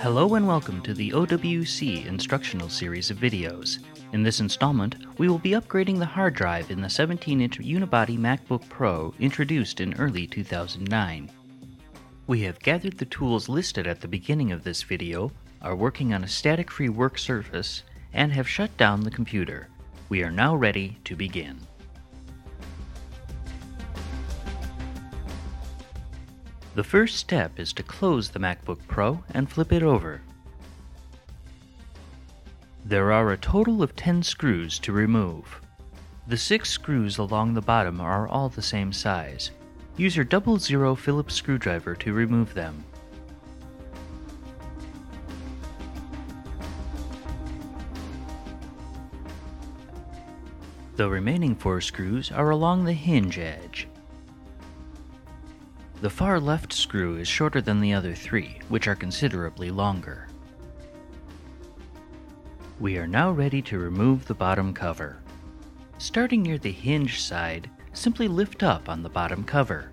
Hello and welcome to the OWC instructional series of videos. In this installment, we will be upgrading the hard drive in the 17-inch unibody MacBook Pro introduced in early 2009. We have gathered the tools listed at the beginning of this video, are working on a static-free work surface, and have shut down the computer. We are now ready to begin. The first step is to close the MacBook Pro and flip it over. There are a total of 10 screws to remove. The six screws along the bottom are all the same size. Use your double zero Phillips screwdriver to remove them. The remaining four screws are along the hinge edge. The far left screw is shorter than the other three, which are considerably longer. We are now ready to remove the bottom cover. Starting near the hinge side, simply lift up on the bottom cover.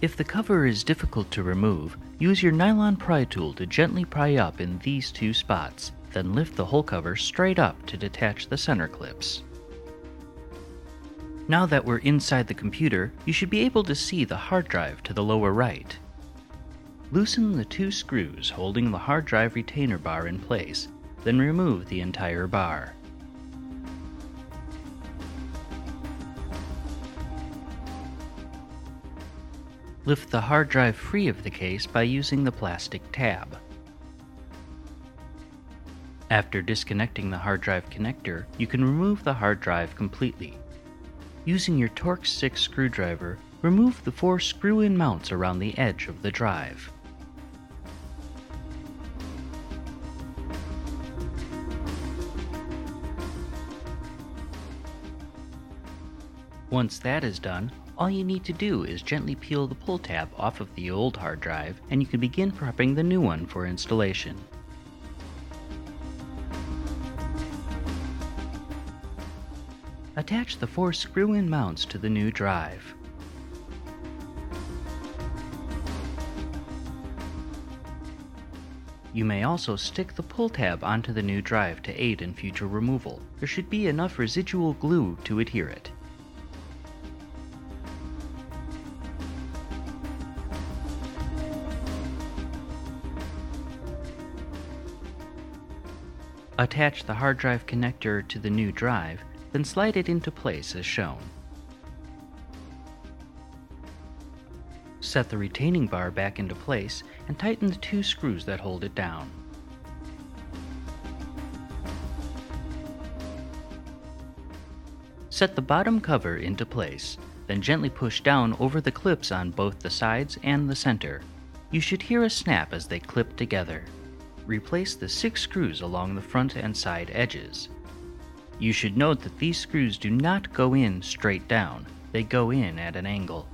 If the cover is difficult to remove, use your nylon pry tool to gently pry up in these two spots, then lift the whole cover straight up to detach the center clips. Now that we're inside the computer, you should be able to see the hard drive to the lower right. Loosen the two screws holding the hard drive retainer bar in place, then remove the entire bar. Lift the hard drive free of the case by using the plastic tab. After disconnecting the hard drive connector, you can remove the hard drive completely. Using your Torx 6 screwdriver, remove the four screw-in mounts around the edge of the drive. Once that is done, all you need to do is gently peel the pull tab off of the old hard drive and you can begin prepping the new one for installation. Attach the four screw-in mounts to the new drive. You may also stick the pull tab onto the new drive to aid in future removal. There should be enough residual glue to adhere it. Attach the hard drive connector to the new drive then slide it into place as shown. Set the retaining bar back into place and tighten the two screws that hold it down. Set the bottom cover into place, then gently push down over the clips on both the sides and the center. You should hear a snap as they clip together. Replace the six screws along the front and side edges. You should note that these screws do not go in straight down, they go in at an angle.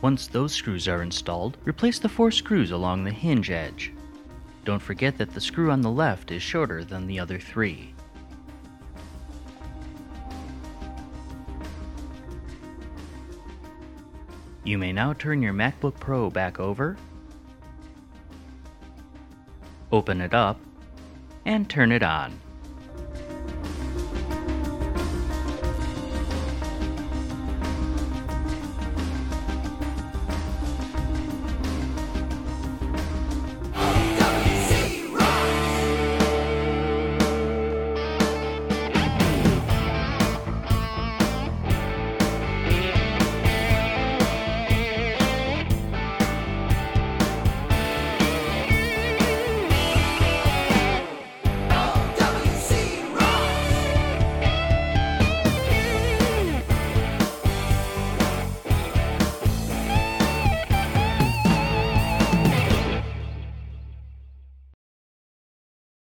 Once those screws are installed, replace the four screws along the hinge edge. Don't forget that the screw on the left is shorter than the other three. You may now turn your MacBook Pro back over, open it up, and turn it on.